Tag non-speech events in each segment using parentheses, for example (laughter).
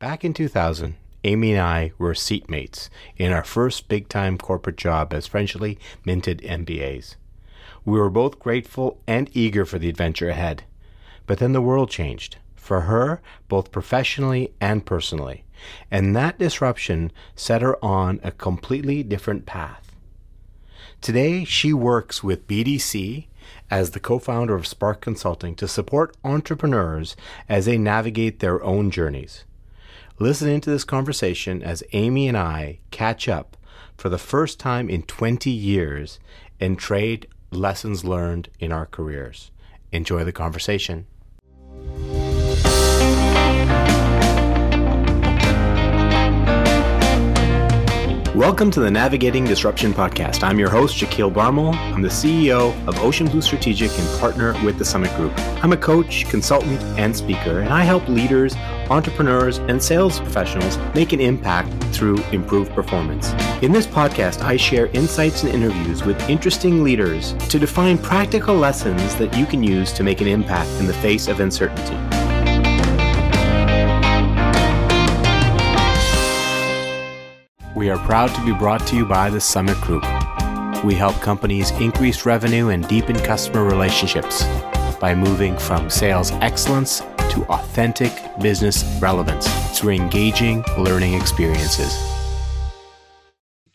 Back in 2000, Amy and I were seatmates in our first big time corporate job as freshly minted MBAs. We were both grateful and eager for the adventure ahead. But then the world changed, for her, both professionally and personally, and that disruption set her on a completely different path. Today, she works with BDC as the co founder of Spark Consulting to support entrepreneurs as they navigate their own journeys. Listen into this conversation as Amy and I catch up for the first time in 20 years and trade lessons learned in our careers. Enjoy the conversation. Welcome to the Navigating Disruption Podcast. I'm your host, Shakeel Barmal. I'm the CEO of Ocean Blue Strategic and partner with the Summit Group. I'm a coach, consultant, and speaker, and I help leaders, entrepreneurs, and sales professionals make an impact through improved performance. In this podcast, I share insights and interviews with interesting leaders to define practical lessons that you can use to make an impact in the face of uncertainty. We are proud to be brought to you by the Summit Group. We help companies increase revenue and deepen customer relationships by moving from sales excellence to authentic business relevance through engaging learning experiences.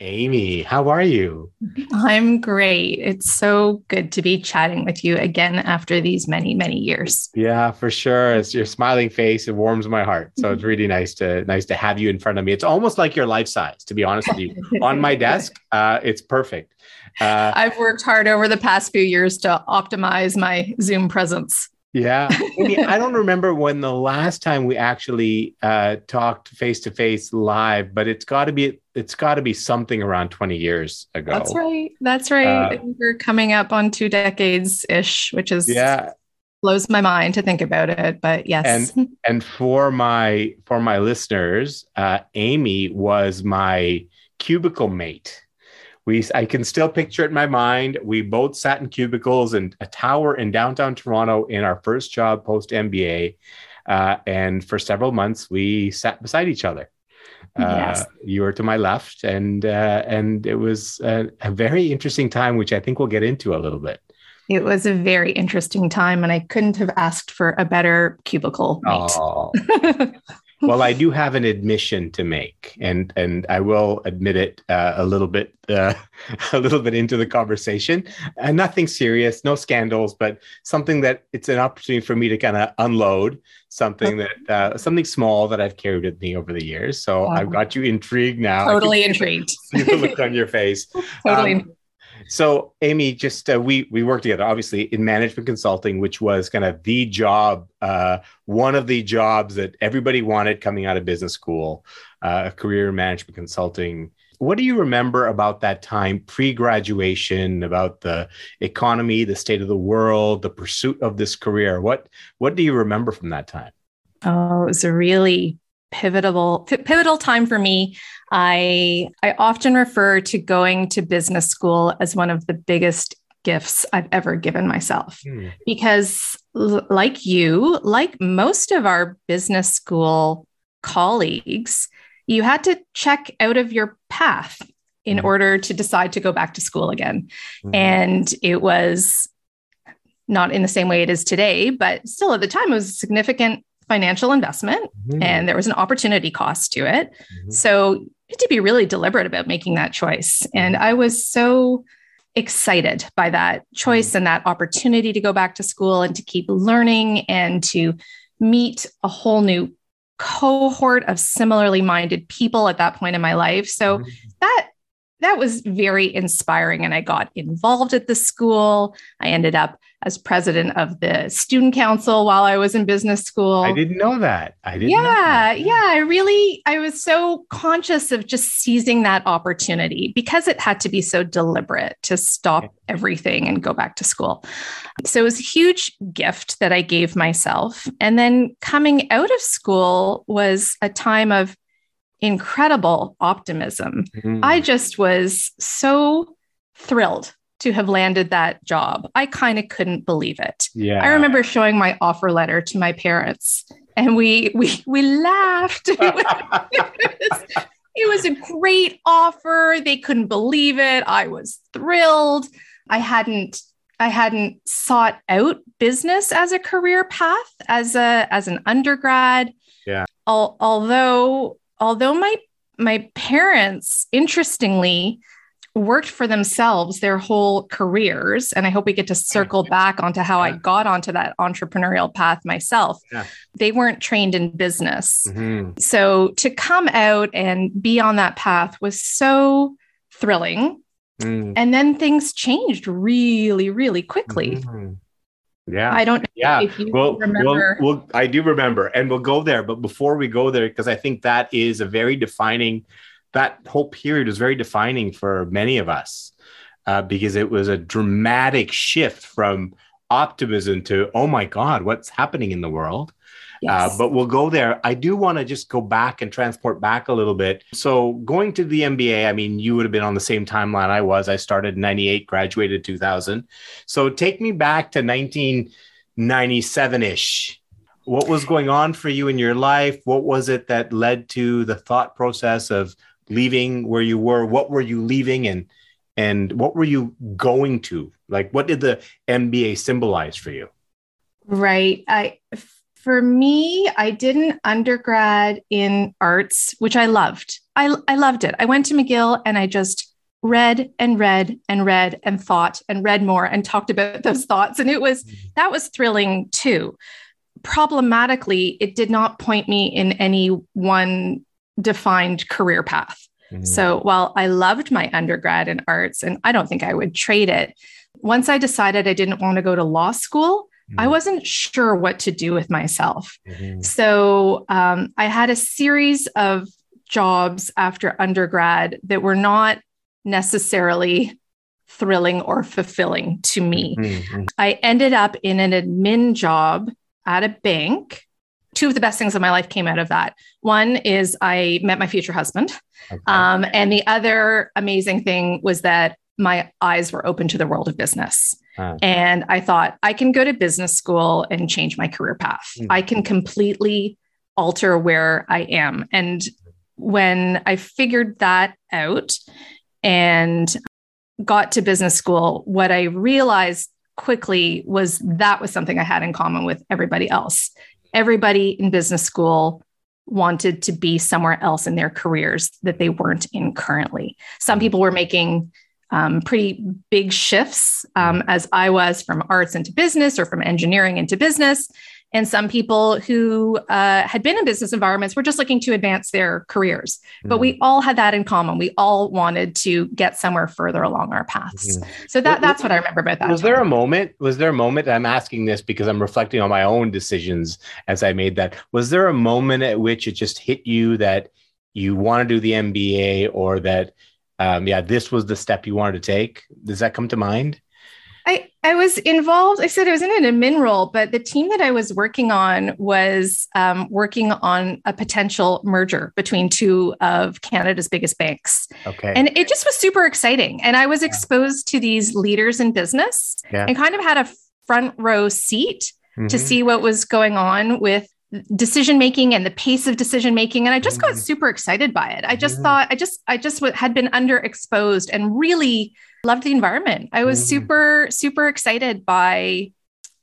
Amy, how are you? I'm great. It's so good to be chatting with you again after these many, many years. Yeah, for sure. It's your smiling face. It warms my heart. So it's really nice to nice to have you in front of me. It's almost like you're life size, to be honest with you. On my (laughs) desk, uh, it's perfect. Uh, I've worked hard over the past few years to optimize my Zoom presence. Yeah. (laughs) I don't remember when the last time we actually uh, talked face to face live, but it's got to be it's got to be something around 20 years ago. That's right. That's right. Uh, We're coming up on two decades ish, which is yeah blows my mind to think about it. But yes. And (laughs) and for my for my listeners, uh, Amy was my cubicle mate we I can still picture it in my mind. We both sat in cubicles in a tower in downtown Toronto in our first job post MBA, uh, and for several months we sat beside each other. Uh, yes. You were to my left, and uh, and it was a, a very interesting time, which I think we'll get into a little bit. It was a very interesting time, and I couldn't have asked for a better cubicle mate. Oh. (laughs) well, I do have an admission to make, and and I will admit it uh, a little bit, uh, (laughs) a little bit into the conversation. Uh, nothing serious, no scandals, but something that it's an opportunity for me to kind of unload something that uh, something small that I've carried with me over the years. So I've got you intrigued now. Totally intrigued. See the look on your face. (laughs) totally. Um, so, Amy, just uh, we we worked together, obviously, in management consulting, which was kind of the job, uh, one of the jobs that everybody wanted coming out of business school, uh, a career in management consulting. What do you remember about that time, pre-graduation, about the economy, the state of the world, the pursuit of this career? What what do you remember from that time? Oh, it was a really pivotal pivotal time for me. I I often refer to going to business school as one of the biggest gifts I've ever given myself hmm. because like you, like most of our business school colleagues, you had to check out of your path in hmm. order to decide to go back to school again. Hmm. And it was not in the same way it is today, but still at the time it was a significant financial investment mm-hmm. and there was an opportunity cost to it. Mm-hmm. So you had to be really deliberate about making that choice. And I was so excited by that choice mm-hmm. and that opportunity to go back to school and to keep learning and to meet a whole new cohort of similarly minded people at that point in my life. So mm-hmm. that that was very inspiring and I got involved at the school. I ended up as president of the student council while I was in business school. I didn't know that. I didn't. Yeah, yeah. I really, I was so conscious of just seizing that opportunity because it had to be so deliberate to stop everything and go back to school. So it was a huge gift that I gave myself. And then coming out of school was a time of incredible optimism. Mm. I just was so thrilled to have landed that job. I kind of couldn't believe it. Yeah. I remember showing my offer letter to my parents and we we we laughed. (laughs) it, was, it was a great offer. They couldn't believe it. I was thrilled. I hadn't I hadn't sought out business as a career path as a as an undergrad. Yeah. Al- although although my my parents interestingly worked for themselves their whole careers and i hope we get to circle back onto how yeah. i got onto that entrepreneurial path myself yeah. they weren't trained in business mm-hmm. so to come out and be on that path was so thrilling mm. and then things changed really really quickly mm-hmm. Yeah. I don't yeah. well, remember. Well, well, I do remember, and we'll go there. But before we go there, because I think that is a very defining, that whole period was very defining for many of us uh, because it was a dramatic shift from optimism to, oh my God, what's happening in the world? Uh, yes. Uh, but we'll go there. I do want to just go back and transport back a little bit. So, going to the MBA, I mean, you would have been on the same timeline I was. I started in 98, graduated 2000. So, take me back to 1997 ish. What was going on for you in your life? What was it that led to the thought process of leaving where you were? What were you leaving and and what were you going to? Like what did the MBA symbolize for you? Right. I for me, I did an undergrad in arts, which I loved. I, I loved it. I went to McGill and I just read and read and read and thought and read more and talked about those thoughts. And it was mm-hmm. that was thrilling too. Problematically, it did not point me in any one defined career path. Mm-hmm. So while I loved my undergrad in arts, and I don't think I would trade it, once I decided I didn't want to go to law school, Mm-hmm. I wasn't sure what to do with myself. Mm-hmm. So um, I had a series of jobs after undergrad that were not necessarily thrilling or fulfilling to me. Mm-hmm. I ended up in an admin job at a bank. Two of the best things of my life came out of that. One is I met my future husband. Okay. Um, and the other amazing thing was that my eyes were open to the world of business. And I thought, I can go to business school and change my career path. Mm-hmm. I can completely alter where I am. And when I figured that out and got to business school, what I realized quickly was that was something I had in common with everybody else. Everybody in business school wanted to be somewhere else in their careers that they weren't in currently. Some people were making um, pretty big shifts um, mm-hmm. as I was from arts into business or from engineering into business. And some people who uh, had been in business environments were just looking to advance their careers. Mm-hmm. But we mm-hmm. all had that in common. We all wanted to get somewhere further along our paths. Mm-hmm. So that, that's what I remember about that. Was time. there a moment? Was there a moment? I'm asking this because I'm reflecting on my own decisions as I made that. Was there a moment at which it just hit you that you want to do the MBA or that um, yeah, this was the step you wanted to take. Does that come to mind? I, I was involved. I said I was in an admin role, but the team that I was working on was um, working on a potential merger between two of Canada's biggest banks. Okay. And it just was super exciting. And I was exposed to these leaders in business yeah. and kind of had a front row seat mm-hmm. to see what was going on with decision making and the pace of decision making and i just got mm-hmm. super excited by it i just mm-hmm. thought i just i just had been underexposed and really loved the environment i was mm-hmm. super super excited by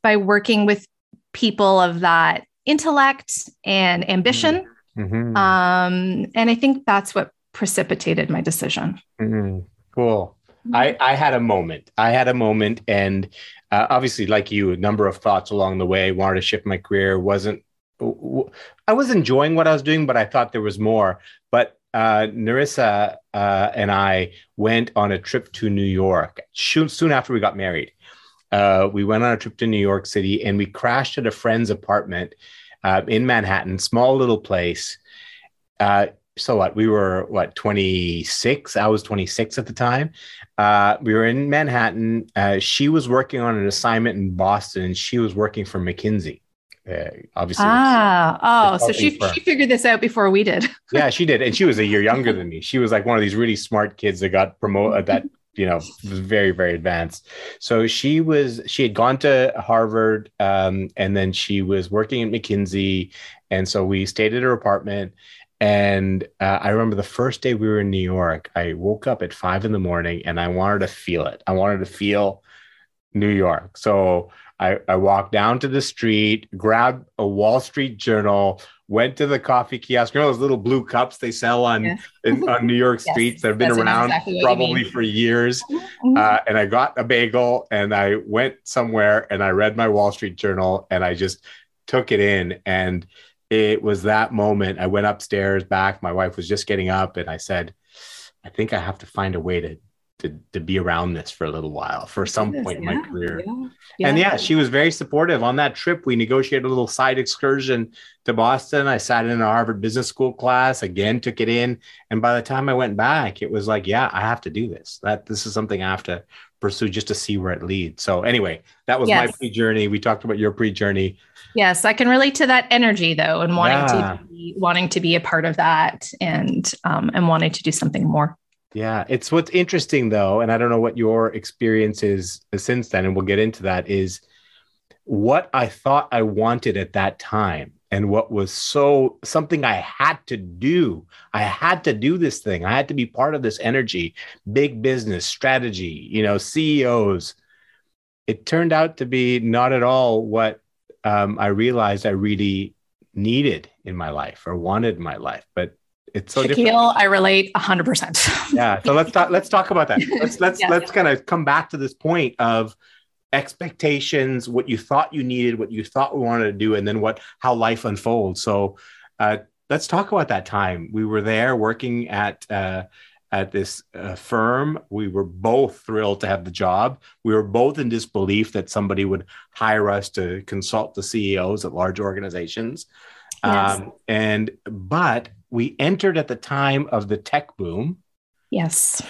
by working with people of that intellect and ambition mm-hmm. um, and i think that's what precipitated my decision mm-hmm. cool I, I had a moment. I had a moment, and uh, obviously, like you, a number of thoughts along the way. Wanted to shift my career. wasn't I was enjoying what I was doing, but I thought there was more. But uh, Narissa uh, and I went on a trip to New York soon after we got married. Uh, we went on a trip to New York City and we crashed at a friend's apartment uh, in Manhattan, small little place. Uh, so what? We were what 26. I was 26 at the time. Uh, we were in Manhattan. she was working on an assignment in Boston, and she was working for McKinsey. Uh, obviously. Ah, oh, so she she figured this out before we did. (laughs) yeah, she did, and she was a year younger than me. She was like one of these really smart kids that got promoted. That you know was very very advanced. So she was she had gone to Harvard, um, and then she was working at McKinsey, And so we stayed at her apartment. And uh, I remember the first day we were in New York, I woke up at five in the morning and I wanted to feel it. I wanted to feel New York. So I, I walked down to the street, grabbed a Wall Street Journal, went to the coffee kiosk. You know those little blue cups they sell on yeah. in, on New York (laughs) yes, streets that have been around exactly probably for years. Mm-hmm. Uh, and I got a bagel and I went somewhere and I read my Wall Street Journal and I just took it in. And it was that moment. I went upstairs back. My wife was just getting up and I said, I think I have to find a way to to to be around this for a little while for some point in my career. Yeah, yeah. And yeah, she was very supportive on that trip. We negotiated a little side excursion to Boston. I sat in a Harvard Business School class again, took it in, and by the time I went back, it was like, yeah, I have to do this. That this is something I have to pursue just to see where it leads. So anyway, that was yes. my pre journey. We talked about your pre journey. Yes, I can relate to that energy though, and wanting yeah. to be, wanting to be a part of that, and um, and wanting to do something more. Yeah, it's what's interesting though, and I don't know what your experience is since then, and we'll get into that. Is what I thought I wanted at that time, and what was so something I had to do. I had to do this thing. I had to be part of this energy, big business strategy. You know, CEOs. It turned out to be not at all what um, I realized I really needed in my life or wanted in my life, but it's so Shakeel, different. I relate hundred percent. Yeah. So let's talk, let's talk about that. Let's, let's, yes, let's kind of come back to this point of expectations, what you thought you needed, what you thought we wanted to do, and then what, how life unfolds. So, uh, let's talk about that time. We were there working at, uh, at this uh, firm. We were both thrilled to have the job. We were both in disbelief that somebody would hire us to consult the CEOs at large organizations. Yes. Um, and but we entered at the time of the tech boom. Yes.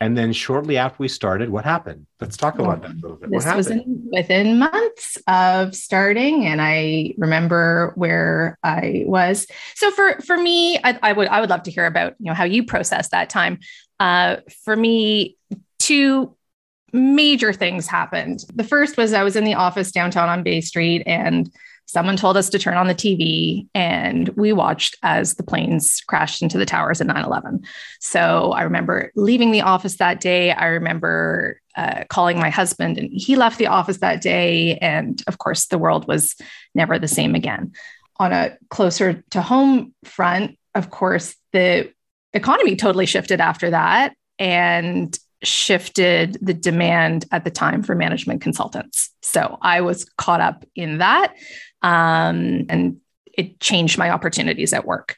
And then shortly after we started, what happened? Let's talk about that a little bit. This was in, within months of starting, and I remember where I was. So for for me, I, I would I would love to hear about you know how you process that time. Uh, for me, two major things happened. The first was I was in the office downtown on Bay Street, and someone told us to turn on the TV and we watched as the planes crashed into the towers at 9 11. So I remember leaving the office that day. I remember uh, calling my husband and he left the office that day. And of course, the world was never the same again. On a closer to home front, of course, the economy totally shifted after that. And shifted the demand at the time for management consultants. So I was caught up in that um, and it changed my opportunities at work.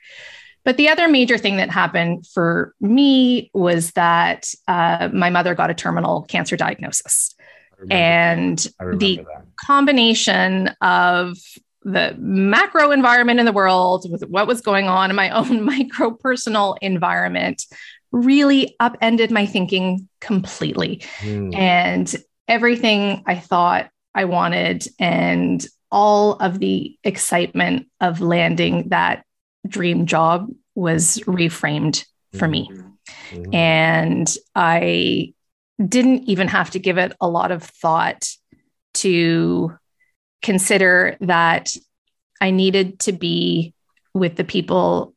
But the other major thing that happened for me was that uh, my mother got a terminal cancer diagnosis. And the that. combination of the macro environment in the world with what was going on in my (laughs) own micro personal environment really upended my thinking completely. Mm. And everything I thought I wanted and all of the excitement of landing that dream job was reframed for me. Mm-hmm. And I didn't even have to give it a lot of thought to consider that I needed to be with the people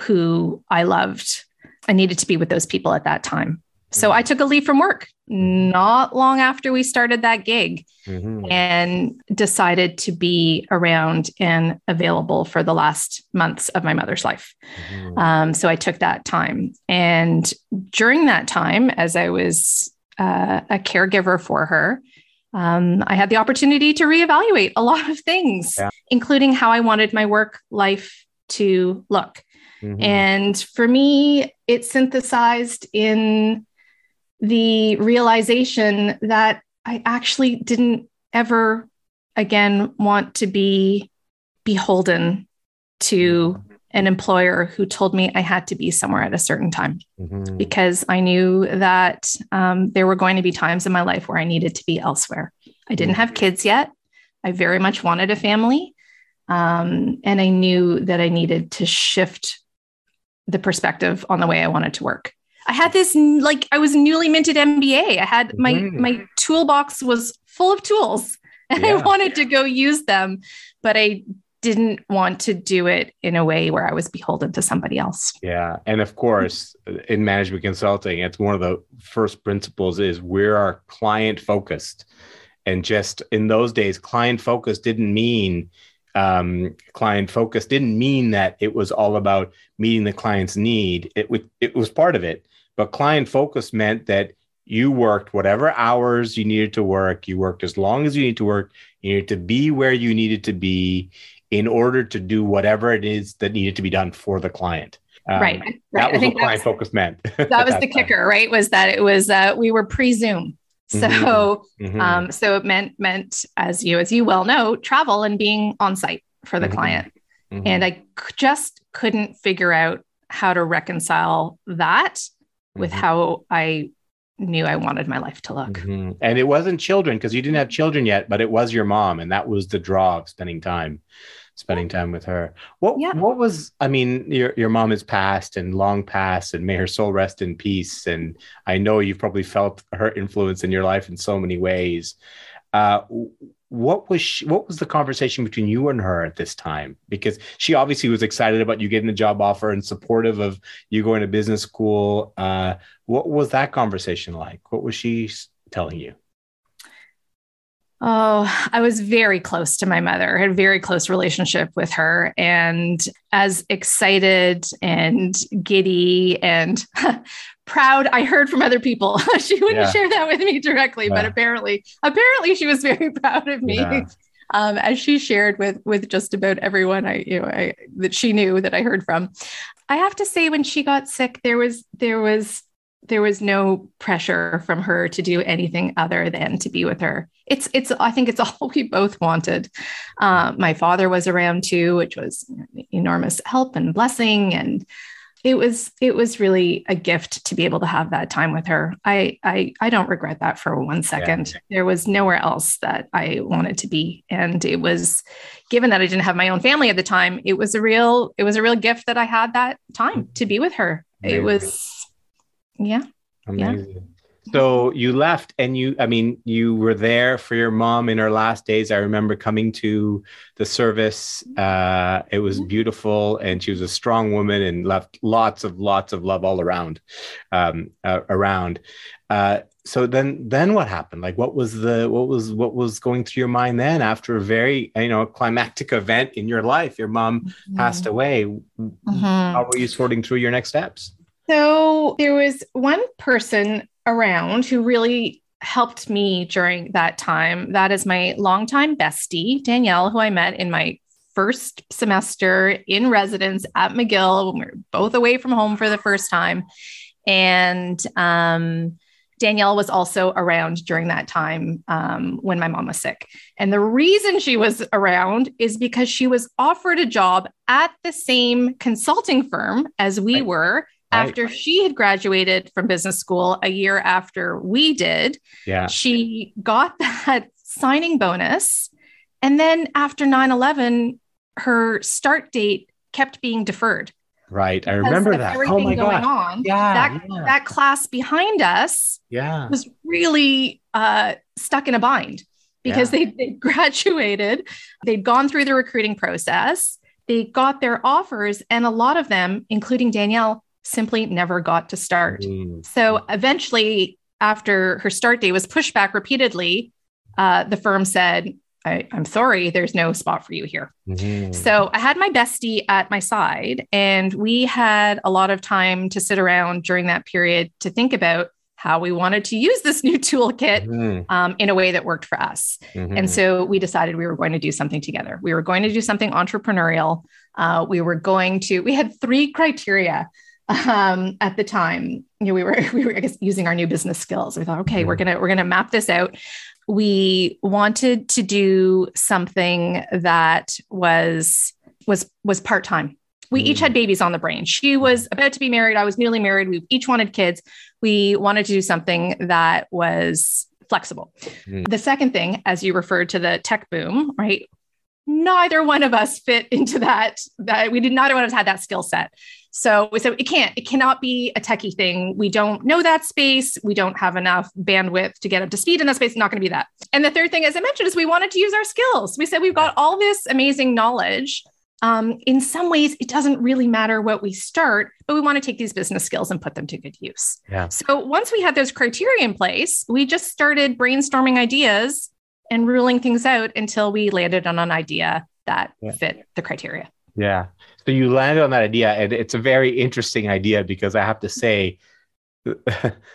who I loved. I needed to be with those people at that time. So I took a leave from work not long after we started that gig mm-hmm. and decided to be around and available for the last months of my mother's life. Mm-hmm. Um, so I took that time. And during that time, as I was uh, a caregiver for her, um, I had the opportunity to reevaluate a lot of things, yeah. including how I wanted my work life to look. Mm-hmm. And for me, it synthesized in the realization that I actually didn't ever again want to be beholden to an employer who told me I had to be somewhere at a certain time mm-hmm. because I knew that um, there were going to be times in my life where I needed to be elsewhere. I didn't have mm-hmm. kids yet. I very much wanted a family. Um, and I knew that I needed to shift the perspective on the way I wanted to work. I had this like I was newly minted MBA. I had my mm. my toolbox was full of tools (laughs) and yeah. I wanted to go use them, but I didn't want to do it in a way where I was beholden to somebody else. Yeah. And of course, in management consulting, it's one of the first principles is we're client focused. And just in those days, client focused didn't mean um, client focus didn't mean that it was all about meeting the client's need. It, w- it was part of it, but client focus meant that you worked whatever hours you needed to work. You worked as long as you need to work. You needed to be where you needed to be in order to do whatever it is that needed to be done for the client. Um, right, right. That was what client focus meant. (laughs) That was the (laughs) kicker, right? Was that it was uh, we were pre Zoom, so mm-hmm. mm-hmm. um, so it meant meant as you as you well know, travel and being on site for the mm-hmm. client, mm-hmm. and I just couldn't figure out how to reconcile that with mm-hmm. how I knew I wanted my life to look. Mm-hmm. And it wasn't children because you didn't have children yet, but it was your mom, and that was the draw of spending time, spending time with her. What yeah. what was? I mean, your your mom is passed and long past, and may her soul rest in peace. And I know you've probably felt her influence in your life in so many ways. Uh, what was she, what was the conversation between you and her at this time? Because she obviously was excited about you getting the job offer and supportive of you going to business school. Uh, what was that conversation like? What was she telling you? Oh, I was very close to my mother, I had a very close relationship with her, and as excited and giddy and (laughs) proud I heard from other people. (laughs) she wouldn't yeah. share that with me directly, yeah. but apparently, apparently she was (laughs) very proud of me. Yeah. Um, as she shared with with just about everyone I you know I, that she knew that I heard from. I have to say, when she got sick, there was there was there was no pressure from her to do anything other than to be with her. It's it's I think it's (laughs) all we both wanted. Uh, my father was around too, which was enormous help and blessing, and it was it was really a gift to be able to have that time with her. I I I don't regret that for one second. Yeah. There was nowhere else that I wanted to be, and it was given that I didn't have my own family at the time. It was a real it was a real gift that I had that time to be with her. Amazing. It was yeah. Amazing. Yeah. So you left and you, I mean, you were there for your mom in her last days. I remember coming to the service. Uh, it was beautiful and she was a strong woman and left lots of, lots of love all around, um, uh, around. Uh, so then, then what happened? Like, what was the, what was, what was going through your mind then after a very, you know, climactic event in your life? Your mom mm-hmm. passed away. Mm-hmm. How were you sorting through your next steps? So there was one person around who really helped me during that time. That is my longtime bestie, Danielle, who I met in my first semester in residence at McGill when we were both away from home for the first time. And um, Danielle was also around during that time um, when my mom was sick. And the reason she was around is because she was offered a job at the same consulting firm as we right. were after she had graduated from business school a year after we did. Yeah. She got (laughs) that signing bonus. And then after 9 11, her start date kept being deferred. Right. I remember that. Oh my god. On, yeah that, yeah. that class behind us yeah. was really uh, stuck in a bind because yeah. they, they (laughs) graduated, they'd gone through the recruiting process, they got their offers, and a lot of them, including Danielle, simply never got to start. Mm. So eventually, after her start date was pushed back repeatedly, uh, the firm said, I, am sorry, there's no spot for you here. Mm-hmm. So I had my bestie at my side, and we had a lot of time to sit around during that period to think about how we wanted to use this new (laughs) toolkit mm-hmm. um, in a way that worked for us. Mm-hmm. And so we decided we were going to do something together. We were going to do something entrepreneurial. Uh, we were going to, we had three criteria um, at the time. You know, we were (laughs) we were I guess using our new business skills. We thought, okay, we're gonna we're gonna map this out. We wanted to do something that was was was part time. We each had mm. babies on the brain. She was about to be married. I was newly married. We each wanted kids. We wanted to do something that was flexible. Mm. The second thing, as you referred to the tech boom, right? Neither one of us fit into that. That we did not one of us had that skill set. So we said it can't, it cannot be a techie thing. We don't know that space. We don't have enough bandwidth to get up to speed in that space. It's not going to be that. And the third thing, as I mentioned, is we wanted to use our skills. We said we've got all this amazing knowledge. Um, in some ways, it doesn't really matter what we start, but we want to take these business skills and put them to good use. Yeah. So once we had those criteria in place, we just started brainstorming ideas and ruling things out until we landed on an idea that yeah. fit the criteria. Yeah. So you landed on that idea, and it's a very interesting idea because I have to mm-hmm. say,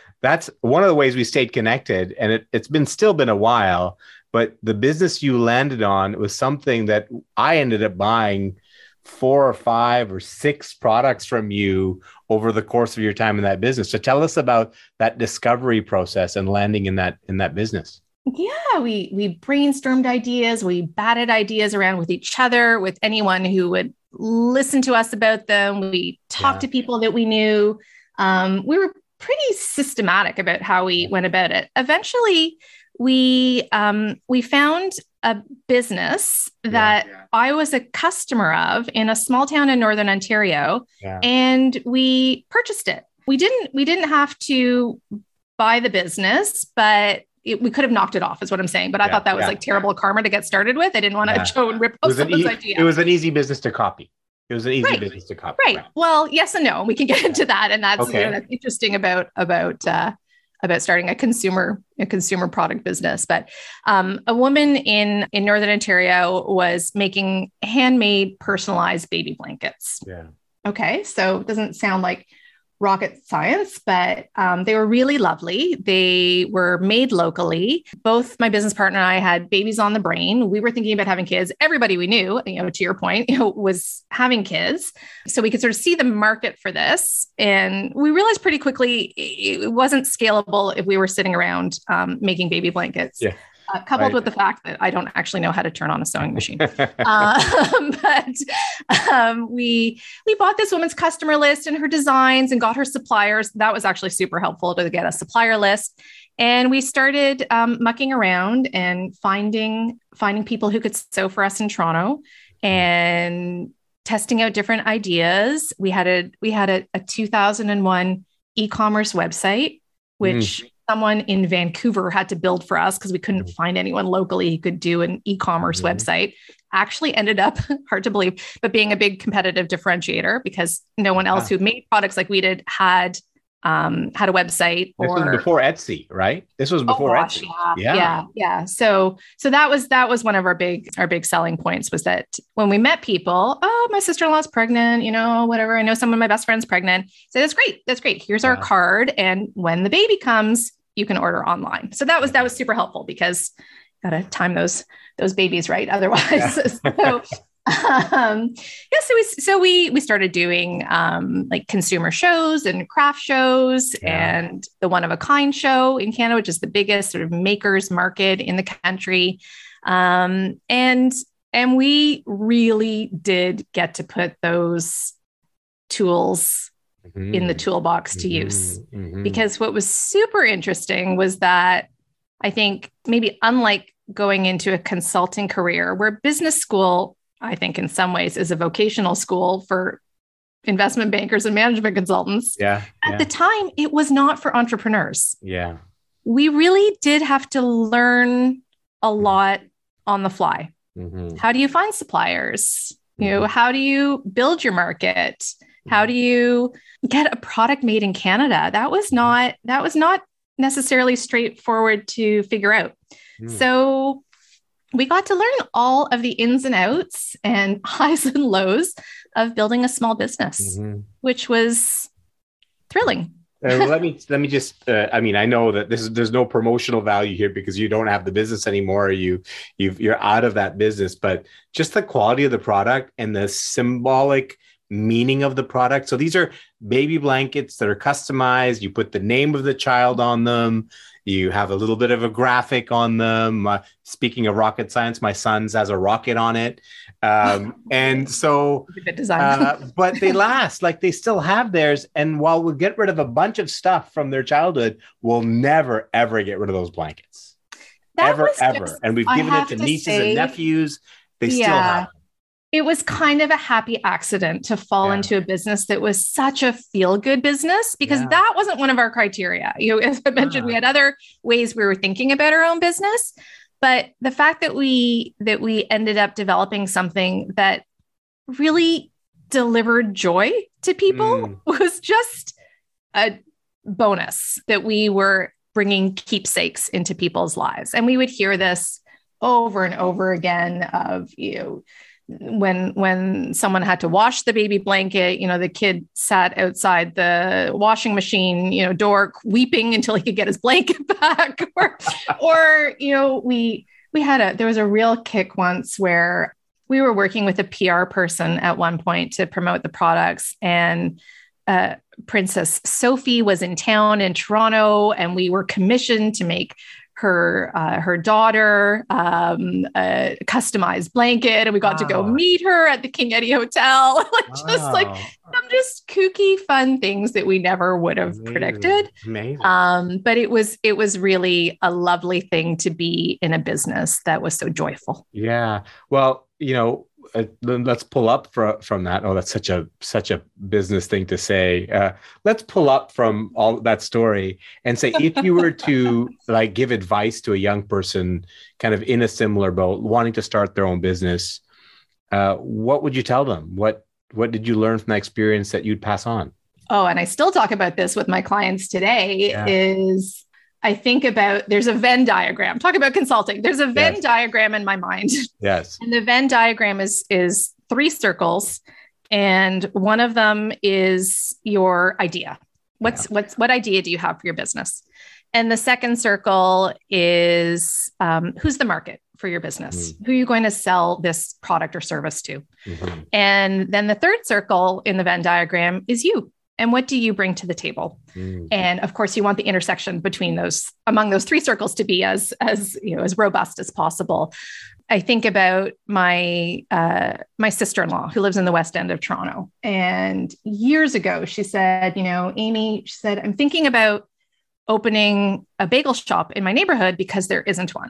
(laughs) that's one of the ways we stayed connected, and it, it's been still been a while. But the business you landed on was something that I ended up buying four or five or six products from you over the course of your time in that business. So tell us about that discovery process and landing in that in that business. Yeah, we we brainstormed ideas, we batted ideas around with each other, with anyone who would listen to us about them. We talked yeah. to people that we knew. Um, we were pretty systematic about how we went about it. Eventually, we um, we found a business that yeah, yeah. I was a customer of in a small town in northern Ontario, and we purchased it. We didn't we didn't have to buy the business, but it, we could have knocked it off, is what I'm saying. But I yeah, thought that was yeah. like terrible karma to get started with. I didn't want to yeah. show and rip off someone's e- idea. It was an easy business to copy. It was an easy right. business to copy. Right. right. Well, yes and no. We can get into that, and that's, okay. you know, that's interesting about about uh, about starting a consumer a consumer product business. But um, a woman in in Northern Ontario was making handmade personalized baby blankets. Yeah. Okay, so it doesn't sound like rocket science, but um, they were really lovely. They were made locally. Both my business partner and I had babies on the brain. We were thinking about having kids. Everybody we knew, you know, to your point, (laughs) you know, was having kids. So we could sort of see the market for this. And we realized pretty quickly it wasn't scalable if we were sitting around um, making baby blankets. Yeah uh, coupled right. with the fact that I don't actually know how to turn on a sewing machine. um, (laughs) (laughs) but um, we we bought this woman's customer list and her designs and got her suppliers. That was actually super helpful to get a supplier list. And we started um, mucking around and finding finding people who could sew for us in Toronto and testing out different ideas. We had a we had a, a 2001 e-commerce website, which mm someone in Vancouver had to build for us because we couldn't mm-hmm. find anyone locally who could do an e-commerce mm-hmm. website actually ended up (laughs) hard to believe but being a big competitive differentiator because no one else who made products like we did had um, had a website or this was before Etsy, right? This was oh, before oh, gosh, Etsy. Yeah, yeah, yeah, yeah. So, so that was that was one of our big our big selling points was that when we met people, oh, my sister in law's pregnant, you know, whatever. I know some of my best friends pregnant. Say so that's great, that's great. Here's yeah. our card, and when the baby comes, you can order online. So that was that was super helpful because gotta time those those babies right. (laughs) Otherwise, yeah. so um, yeah, so we so we we started doing um, like consumer shows and craft shows yeah. and the one of a kind show in Canada, which is the biggest sort of makers market in the country, um, and and we really did get to put those tools mm-hmm. in the toolbox to mm-hmm. use. Mm-hmm. Because what was super interesting was that I think maybe unlike going into a consulting career, where business school, I think in some ways is a vocational school for investment bankers and management consultants. Yeah. At yeah. the time, it was not for entrepreneurs. Yeah. We really did have to learn a mm-hmm. lot on the fly. Mm-hmm. How do you find suppliers? You know, mm-hmm. how do you build your market? How do you get a product made in Canada? That was not that was not necessarily straightforward to figure out. Mm. So we got to learn all of the ins and outs and (laughs) highs and lows of building a small business, mm-hmm. which was thrilling. uh, let me (laughs) let me just uh, i mean i know that this is there's no promotional value here because you don't have the business anymore you you you're out of that business but just the quality of the product and the symbolic meaning of the product. So these are baby blankets that are customized. You put the name of the child on them. You have a little bit of a graphic on them. Uh, speaking of rocket science, my son's has a rocket on it. Um, (laughs) and so, uh, (laughs) but they last, like they still have theirs. And while we'll get rid of a bunch of stuff from their childhood, we'll never, ever get rid of those blankets. That ever, ever. Just, and we've given it to, to nieces say, and nephews. They yeah. still have it was kind of a happy accident to fall yeah. into a business that was such a feel good business because yeah. that wasn't one of our criteria. (laughs) You know, as I mentioned, we had other ways we were thinking about our own business, but the fact that we that we ended up developing something that really delivered joy to people mm. (laughs) was just a bonus that we were bringing keepsakes into people's lives. And we would hear this over and over again of you know when when someone had to wash the baby blanket you know the kid sat outside the washing machine you know door weeping (laughs) until he could get his blanket (laughs) back. Or or you know we we had a there was a real kick once where we were working with a PR person at one point to promote the products. And uh, Princess Sophie was in town in Toronto, and we were commissioned to make her uh, her daughter um, a customized blanket, and we got wow. to go meet her at the King Eddie Hotel. (laughs) like wow. just like some just kooky, fun things that we never would have Amazing. predicted. Amazing. Um, but it was it was really a lovely thing to be in a business that was so joyful. Yeah. Well, you know, uh, let's pull up from that. Oh, that's such a such a business thing to say. Uh, let's pull up from all that story and say, if you were to (laughs) like give advice to a young person, kind of in a similar boat, wanting to start their own business, uh, what would you tell them? What what did you learn from that experience that you'd pass on? Oh, and I still talk about this with my clients today. Yeah. Is I think about there's a Venn diagram. Talk about consulting. There's a Venn yes. diagram in my mind. Yes. (laughs) And the Venn diagram is is three circles and one of them is your idea. What's yeah. what's what idea do you have for your business? And the second circle is um, who's the market for your business? Mm-hmm. Who are you going to sell this product or service to? Mm-hmm. And then the third circle in the Venn diagram is you and what do you bring to the table mm. and of course you want the intersection between those among those three circles to be as as you know as robust as possible i think about my uh, my sister-in-law who lives in the west end of toronto and years ago she said you know amy she said i'm thinking about opening a bagel shop in my neighborhood because there isn't one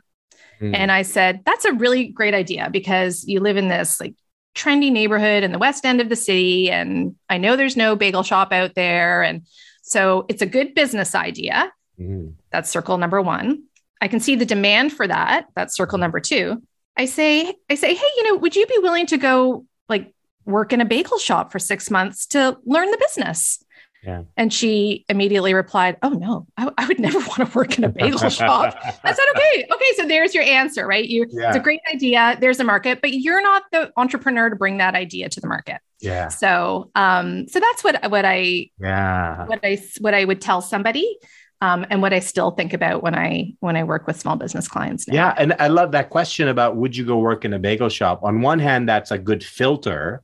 mm. and I said, that's a really great idea because you live in this like trendy neighborhood in the west end of the city. And I know there's no bagel shop out there. And so it's a good business idea. Mm-hmm. That's circle number one. I can see the demand for that. That's circle number two. I say, I say, hey, you know, would you be willing to go like work in a bagel shop for six months to learn the business? Yeah. And she immediately replied, Oh, no, I, I, would never (laughs) want to work in a bagel (laughs) shop. I said, Okay, okay. So there's your answer, right? You, yeah. It's a great idea. There's a market, but you're not the entrepreneur to bring that idea to the market. Yeah. So, um, so that's what, what I, yeah, what I, what I would tell somebody. Um, and what I still think about when I when I work with small business clients. Now. Yeah, and I love that question about would you go work in a bagel shop? On one hand, that's a good filter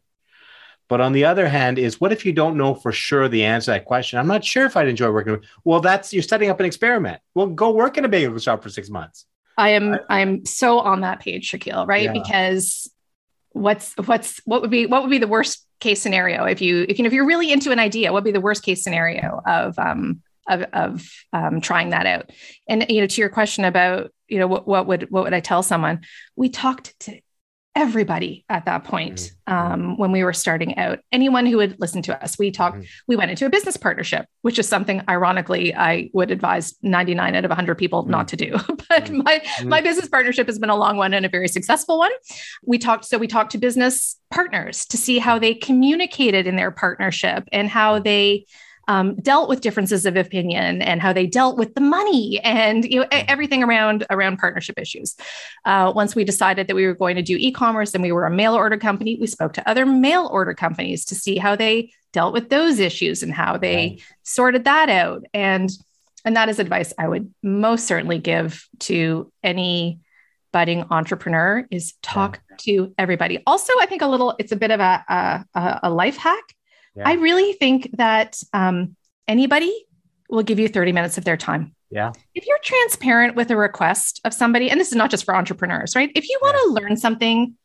but on the other hand, is what if you don't know for sure the answer to that question? I'm not sure if I'd enjoy working. Well, that's you're setting up an experiment. Well, go work in a bagel shop for six months. I am I'm so on that page, Shakeel, right? Yeah. Because what's what's what would be what would be the worst case scenario if you if you know if you're really into an idea, what would be the worst case scenario of um of of um, trying that out? And you know, to your question about you know what what would what would I tell someone? We talked to everybody at that point mm-hmm. um, when we were starting out anyone who would listen to us we talked mm-hmm. we went into a business partnership which is something ironically i would advise 99 out of 100 people mm-hmm. not to do (laughs) but mm-hmm. my mm-hmm. my business partnership has been a long one and a very successful one we talked so we talked to business partners to see how they communicated in their partnership and how they um, dealt with differences of opinion and how they dealt with the money and you know mm-hmm. everything around around partnership issues. Uh, once we decided that we were going to do e-commerce and we were a mail order company, we spoke to other mail order companies to see how they dealt with those issues and how they right. sorted that out. And and that is advice I would most certainly give to any budding entrepreneur is talk yeah. to everybody. Also, I think a little it's a bit of a, a, a life hack yeah. I really think that um, anybody will give you 30 minutes of their time. Yeah. If you're transparent with a request of somebody, and this is not just for entrepreneurs, right? If you want to yeah. learn something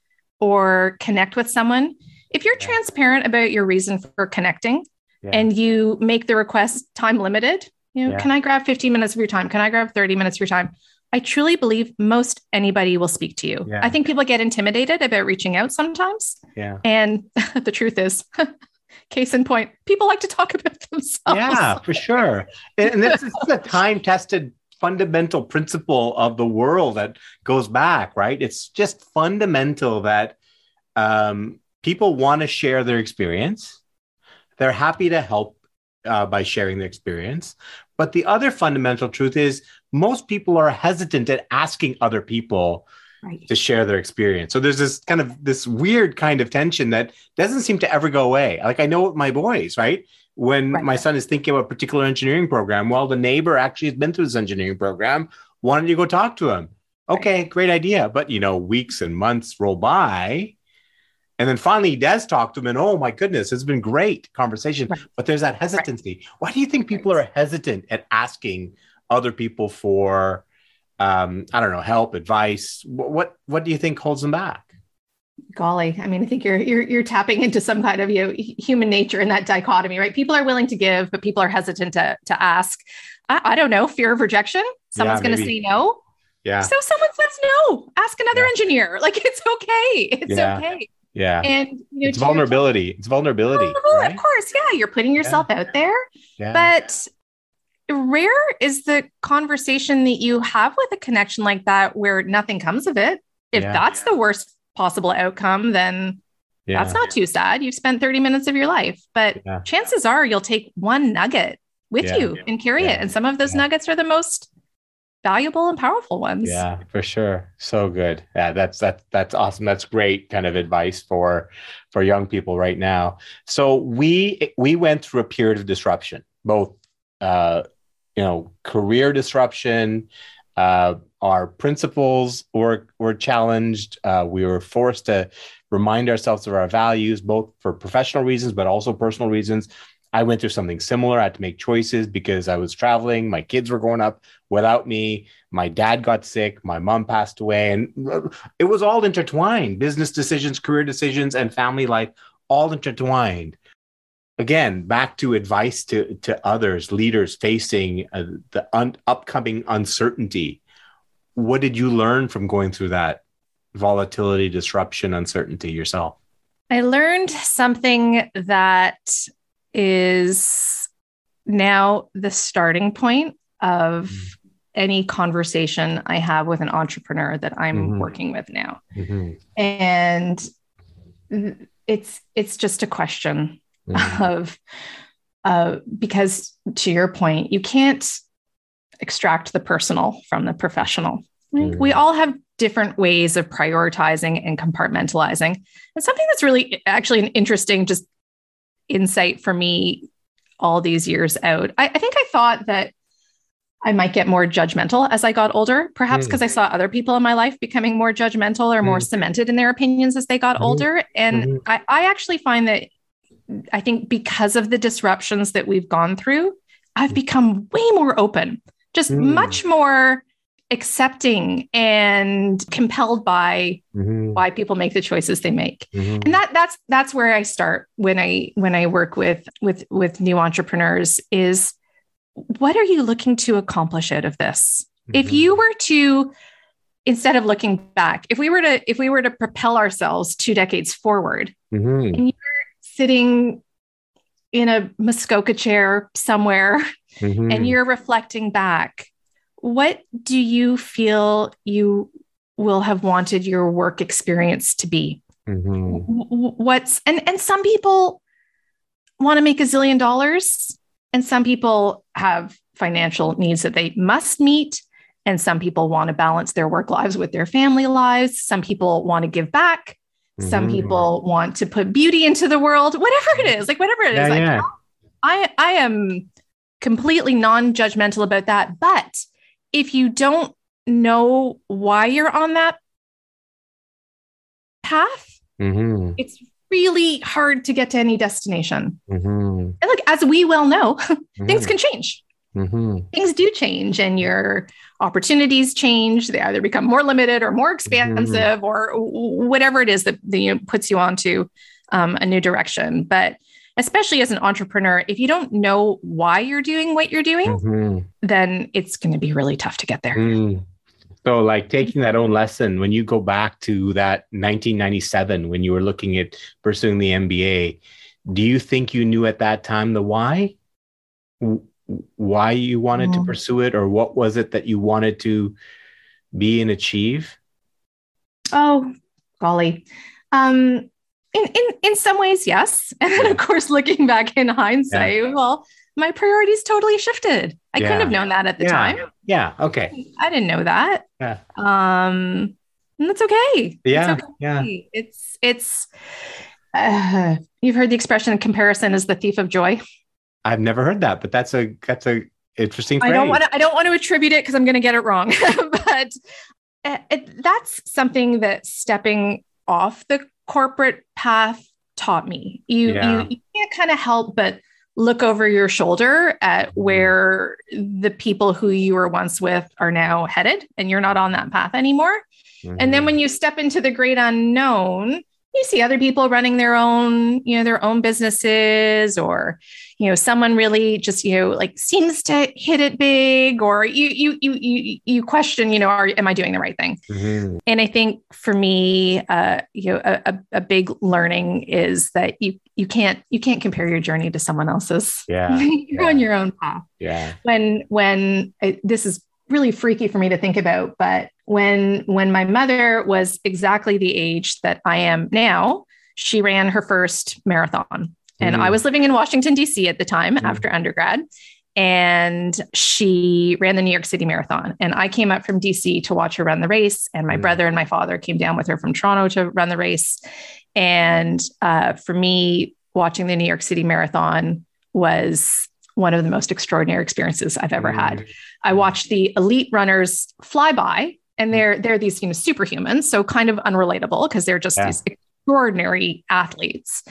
or connect with someone, if you're yeah. transparent about your reason for connecting and you make the request time limited, you know, can I grab 15 minutes of your time? Can I grab 30 minutes of your time? I truly believe most anybody will speak to you. Yeah. I think people get intimidated about reaching out sometimes. Yeah. And (laughs) the truth is, (laughs) case in point, people like to talk (laughs) about themselves. Yeah, for sure. And, and this is a time tested fundamental principle of the world that goes back, right? It's just fundamental that um, people want to share their experience. They're happy to help uh, by sharing their experience. But the other fundamental truth is most people are hesitant at asking other people Right. to share their experience. So there's this kind of this weird kind of tension that doesn't seem to ever go away. Like I know with my boys, right? When Right. my son is thinking about a particular engineering program, well, the neighbor actually has been through this engineering program. Why don't you go talk to him? Okay, great idea. But you know, weeks and months roll by. And then finally he does talk to him, and oh my goodness, it's been great conversation. Right. But there's that hesitancy. Why do you think people are hesitant at asking other people for um, I don't know, help, advice. What, what what do you think holds them back? Golly, I mean, I think you're you're you're tapping into some kind of you know, human nature in that dichotomy, right? People are willing to give, but people are hesitant to to ask. I, I don't know, fear of rejection. Someone's Yeah, going to say no. Yeah, So someone says no. Ask another Yeah. engineer. (laughs) Like it's okay. It's Yeah. okay. yeah. And you know, It's to your- vulnerability. It's vulnerability. Right? Of course, yeah, you're putting yourself out there. Yeah. But rare is the conversation that you have with a connection like that where nothing comes of it. If Yeah. that's the worst possible outcome, then yeah. that's not too sad. You've spent 30 minutes of your life, but Yeah. chances are you'll take one nugget with you and carry it. And some of those nuggets are the most valuable and powerful ones. Yeah, for sure. So good. Yeah, that's that's that's awesome. That's great kind of advice for for young people right now. So we we went through a period of disruption, both uh, you know, career disruption. Uh, our principles were were challenged. Uh, we were forced to remind ourselves of our values, both for professional reasons, but also personal reasons. I went through something similar. I had to make choices because I was traveling. My kids were growing up without me. My dad got sick. My mom passed away. And it was all intertwined business decisions, career decisions, and family life, all intertwined. Again, back to advice to, to others, leaders facing uh, the un- upcoming uncertainty. What did you learn from going through that volatility, disruption, uncertainty yourself? I learned something that is now the starting point of Mm. any conversation I have with an entrepreneur that I'm Mhm. working with now. Mhm. And it's it's just a question Mhm. of uh, because to your point, you can't extract the personal from the professional. Mhm. We all have different ways of prioritizing and compartmentalizing. And something that's really actually an interesting just insight for me all these years out. I, I think I thought that I might get more judgmental as I got older, perhaps Mm. because I saw other people in my life becoming more judgmental or more Mm. cemented in their opinions as they got Mhm. older. And Mhm. I, I actually find that I think because of the disruptions that we've gone through, I've become way more open, just Mm. much more accepting and compelled by Mhm. why people make the choices they make Mhm. and that that's that's where i start when i when i work with with with new entrepreneurs is what are you looking to accomplish out of this if Mhm. you were to instead of looking back if we were to if we were to propel ourselves two decades forward Mhm. Sitting in a muskoka chair somewhere Mhm. and you're reflecting back what do you feel you will have wanted your work experience to be Mhm. w- what's and and some people want to make a zillion dollars and some people have financial needs that they must meet and some people want to balance their work lives with their family lives some people want to give back some Mhm. people want to put beauty into the world whatever it is like whatever it is Yeah, like yeah. i i am completely non-judgmental about that but if you don't know why you're on that path Mhm. it's really hard to get to any destination. Mhm. And look, as we well know, (laughs) things Mhm. can change. Mhm. Things do change, and your opportunities change. They either become more limited or more expansive, or whatever it is that, that you know, puts you onto um, a new direction. But especially as an entrepreneur, if you don't know why you're doing what you're doing, Mhm. then it's going to be really tough to get there. Mm. So, like taking that own lesson, when you go back to that 1997, when you were looking at pursuing the MBA, do you think you knew at that time the why? Why you wanted oh. to pursue it, or what was it that you wanted to be and achieve? Oh, golly. Um, in, in, in some ways, yes. (laughs) And then, of course, looking back in hindsight, yeah. well, my priorities totally shifted. I yeah. couldn't have known that at the time. Yeah. Okay. I didn't know that. Yeah. Um, and that's okay. Yeah. It's okay. Yeah. It's, it's, uh, you've heard the expression comparison is the thief of joy. I've never heard that, but that's a, that's a interesting phrase. I don't want to, I don't want to attribute it because I'm going to get it wrong, (laughs) but uh, it, that's something that stepping off the corporate path taught me. You, yeah. you, you can't kind of help but look over your shoulder at mm-hmm. where the people who you were once with are now headed and you're not on that path anymore. Mm-hmm. And then mm-hmm. when you step into the great unknown, you see other people running their own, you know, their own businesses or, you know, someone really just, you know, like seems to hit it big or you, you, you, you, you question, you know, are, am I doing the right thing? Mm-hmm. And I think for me, uh, you know, a, a big learning is that you, you can't, you can't compare your journey to someone else's. Yeah. (laughs) You're yeah. on your own path. Yeah. When, when it, this is really freaky for me to think about, but when when my mother was exactly the age that I am now, she ran her first marathon. And mm. I was living in Washington D.C. at the time mm. after undergrad, and she ran the New York City Marathon. And I came up from DC to watch her run the race. And my mm. brother and my father came down with her from Toronto to run the race. And uh, for me, watching the New York City Marathon was one of the most extraordinary experiences I've ever had. Mm. I watched the elite runners fly by and mm. they're they're these you know superhumans so kind of unrelatable because they're just yeah. these extraordinary athletes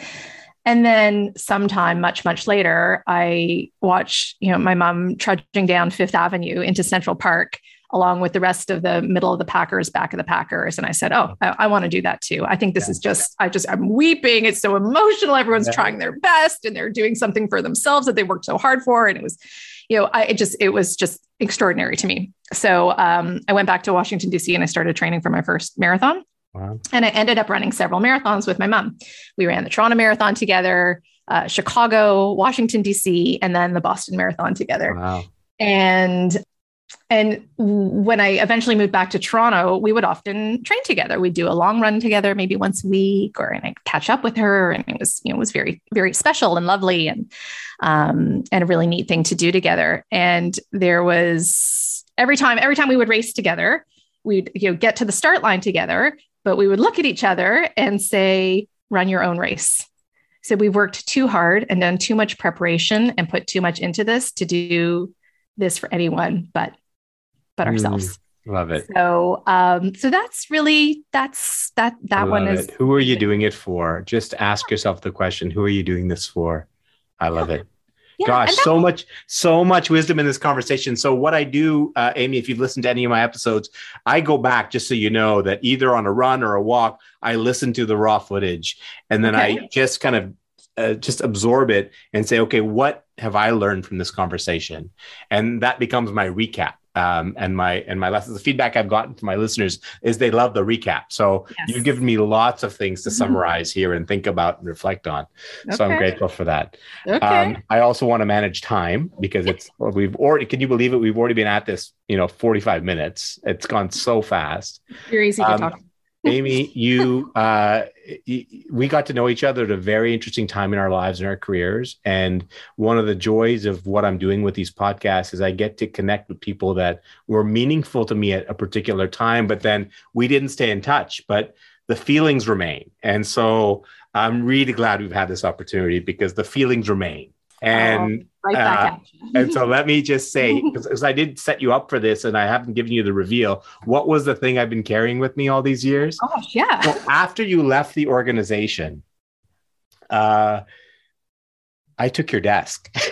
and then sometime much much later i watch you know my mom trudging down fifth avenue into central park along with the rest of the middle of the packers back of the packers and i said oh i, I want to do that too i think this yeah. is just i just i'm weeping it's so emotional everyone's yeah. trying their best and they're doing something for themselves that they worked so hard for and it was you know, I it just it was just extraordinary to me. So um, I went back to Washington D.C. and I started training for my first marathon. Wow. And I ended up running several marathons with my mom. We ran the Toronto Marathon together, uh, Chicago, Washington D.C., and then the Boston Marathon together. Wow. And and when I eventually moved back to Toronto, we would often train together. We'd do a long run together, maybe once a week, or and I'd catch up with her. And it was, you know, it was very, very special and lovely and um, and a really neat thing to do together. And there was every time, every time we would race together, we'd you know get to the start line together, but we would look at each other and say, run your own race. So we've worked too hard and done too much preparation and put too much into this to do this for anyone but but mm, ourselves. Mm, love it. So um so that's really that's that that one is it. who are you doing it for? Just ask yourself the question, who are you doing this for? I love it. Yeah, Gosh, so much, so much wisdom in this conversation. So, what I do, uh, Amy, if you've listened to any of my episodes, I go back just so you know that either on a run or a walk, I listen to the raw footage, and then okay. I just kind of uh, just absorb it and say, okay, what have I learned from this conversation? And that becomes my recap um, and my and my lessons. The feedback I've gotten from my listeners is they love the recap. So yes. you've given me lots of things to mm-hmm. summarize here and think about and reflect on. Okay. So I'm grateful for that. Okay. Um, I also want to manage time because it's we've already. Can you believe it? We've already been at this, you know, 45 minutes. It's gone so fast. You're easy to um, talk. Amy, you, uh, we got to know each other at a very interesting time in our lives and our careers. And one of the joys of what I'm doing with these podcasts is I get to connect with people that were meaningful to me at a particular time, but then we didn't stay in touch, but the feelings remain. And so I'm really glad we've had this opportunity because the feelings remain. And right uh, and so let me just say, (laughs) because I did set you up for this and I haven't given you the reveal, what was the thing I've been carrying with me all these years? Gosh, yeah. So after you left the organization, uh, I took your desk. (laughs) (laughs) so,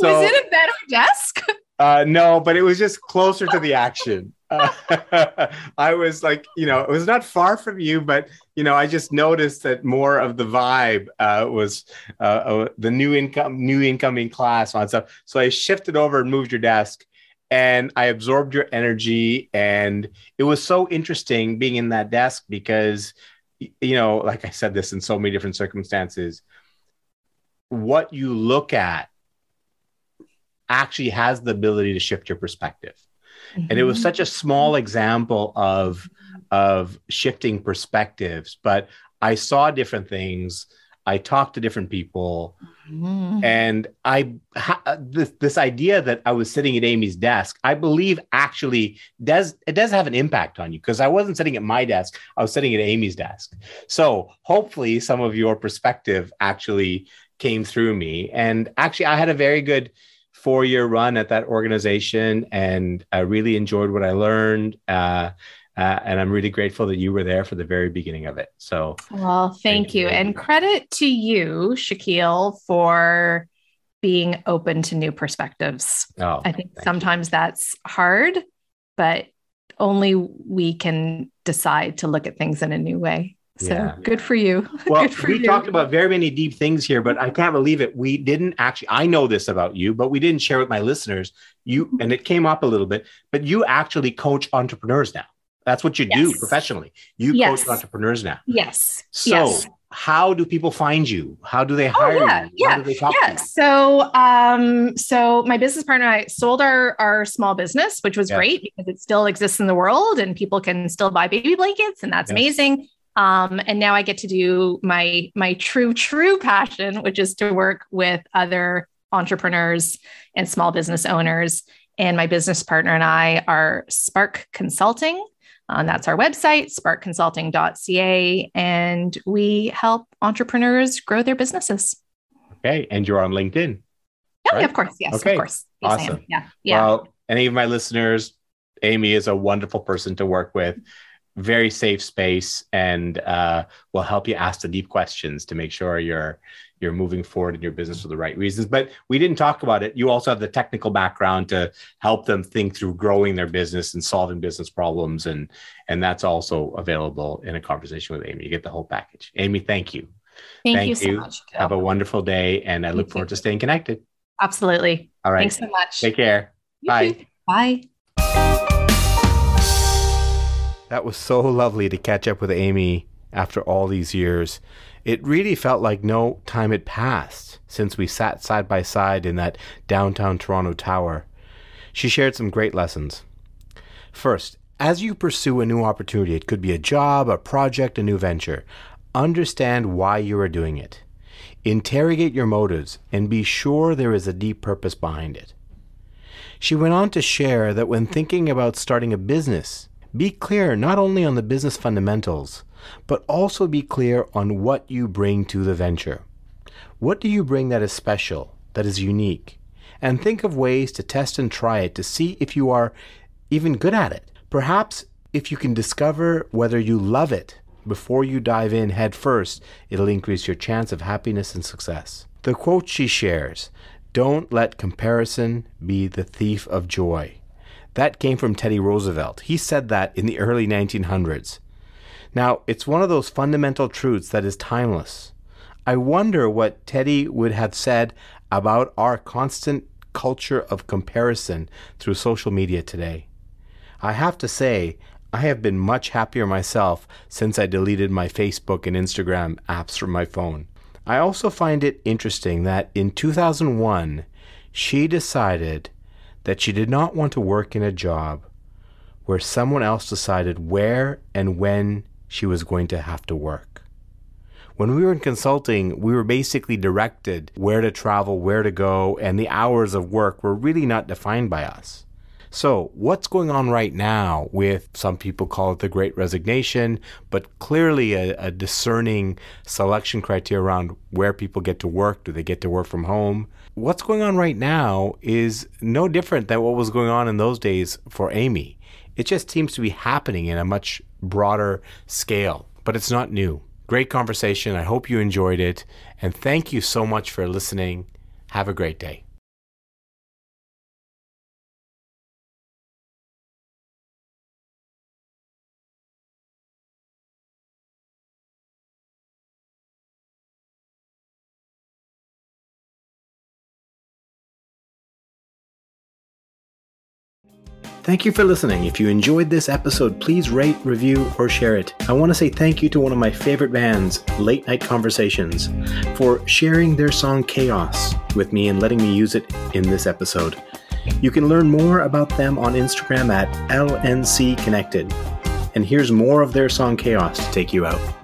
was it a better desk? Uh, no, but it was just closer to the action. Uh, (laughs) I was like, you know, it was not far from you, but you know, I just noticed that more of the vibe uh, was uh, uh, the new income, new incoming class on stuff. So I shifted over and moved your desk, and I absorbed your energy, and it was so interesting being in that desk because, you know, like I said this in so many different circumstances, what you look at actually has the ability to shift your perspective. Mm-hmm. And it was such a small example of of shifting perspectives, but I saw different things. I talked to different people, mm-hmm. and I ha- this this idea that I was sitting at Amy's desk. I believe actually does it does have an impact on you because I wasn't sitting at my desk. I was sitting at Amy's desk. So hopefully, some of your perspective actually came through me. And actually, I had a very good four year run at that organization and I really enjoyed what I learned. Uh, uh, and I'm really grateful that you were there for the very beginning of it. So, well, thank, thank you. you. And credit to you, Shakeel, for being open to new perspectives. Oh, I think sometimes you. that's hard, but only we can decide to look at things in a new way. So yeah. good for you. (laughs) Well, for we you. talked about very many deep things here, but I can't believe it. We didn't actually, I know this about you, but we didn't share with my listeners. You, and it came up a little bit, but you actually coach entrepreneurs now. That's what you yes. do professionally. You yes. coach entrepreneurs now. Yes. So, yes. how do people find you? How do they oh, hire oh, yeah, you? Yeah, yeah. So, um, so my business partner and I sold our our small business, which was great because it still exists in the world and people can still buy baby blankets, and that's amazing. Um, and now I get to do my my true true passion, which is to work with other entrepreneurs and small business owners. And my business partner and I are Spark Consulting. Uh, that's our website, sparkconsulting.ca, and we help entrepreneurs grow their businesses. Okay, and you're on LinkedIn. Oh, right? yeah, of course. Yes, okay. of course. Yes, awesome. Yeah, yeah. Well, any of my listeners, Amy is a wonderful person to work with very safe space and uh, will help you ask the deep questions to make sure you're you're moving forward in your business for the right reasons. But we didn't talk about it. You also have the technical background to help them think through growing their business and solving business problems. And and that's also available in a conversation with amy. You get the whole package. Amy thank you. Thank, thank you so much have a wonderful day and i look forward to staying connected. Absolutely. All right. Thanks so much. Take care. You bye. Too. bye that was so lovely to catch up with Amy after all these years. It really felt like no time had passed since we sat side by side in that downtown Toronto tower. She shared some great lessons. First, as you pursue a new opportunity, it could be a job, a project, a new venture, understand why you are doing it. Interrogate your motives and be sure there is a deep purpose behind it. She went on to share that when thinking about starting a business, be clear not only on the business fundamentals, but also be clear on what you bring to the venture. What do you bring that is special, that is unique? And think of ways to test and try it to see if you are even good at it. Perhaps if you can discover whether you love it before you dive in head first, it'll increase your chance of happiness and success. The quote she shares Don't let comparison be the thief of joy. That came from Teddy Roosevelt. He said that in the early 1900s. Now, it's one of those fundamental truths that is timeless. I wonder what Teddy would have said about our constant culture of comparison through social media today. I have to say, I have been much happier myself since I deleted my Facebook and Instagram apps from my phone. I also find it interesting that in 2001, she decided that she did not want to work in a job where someone else decided where and when she was going to have to work. When we were in consulting, we were basically directed where to travel, where to go, and the hours of work were really not defined by us. So, what's going on right now with some people call it the great resignation, but clearly a, a, discerning selection criteria around where people get to work? Do they get to work from home? What's going on right now is no different than what was going on in those days for Amy. It just seems to be happening in a much broader scale, but it's not new. Great conversation. I hope you enjoyed it. And thank you so much for listening. Have a great day. Thank you for listening. If you enjoyed this episode, please rate, review, or share it. I want to say thank you to one of my favorite bands, Late Night Conversations, for sharing their song Chaos with me and letting me use it in this episode. You can learn more about them on Instagram at LNC Connected. And here's more of their song Chaos to take you out.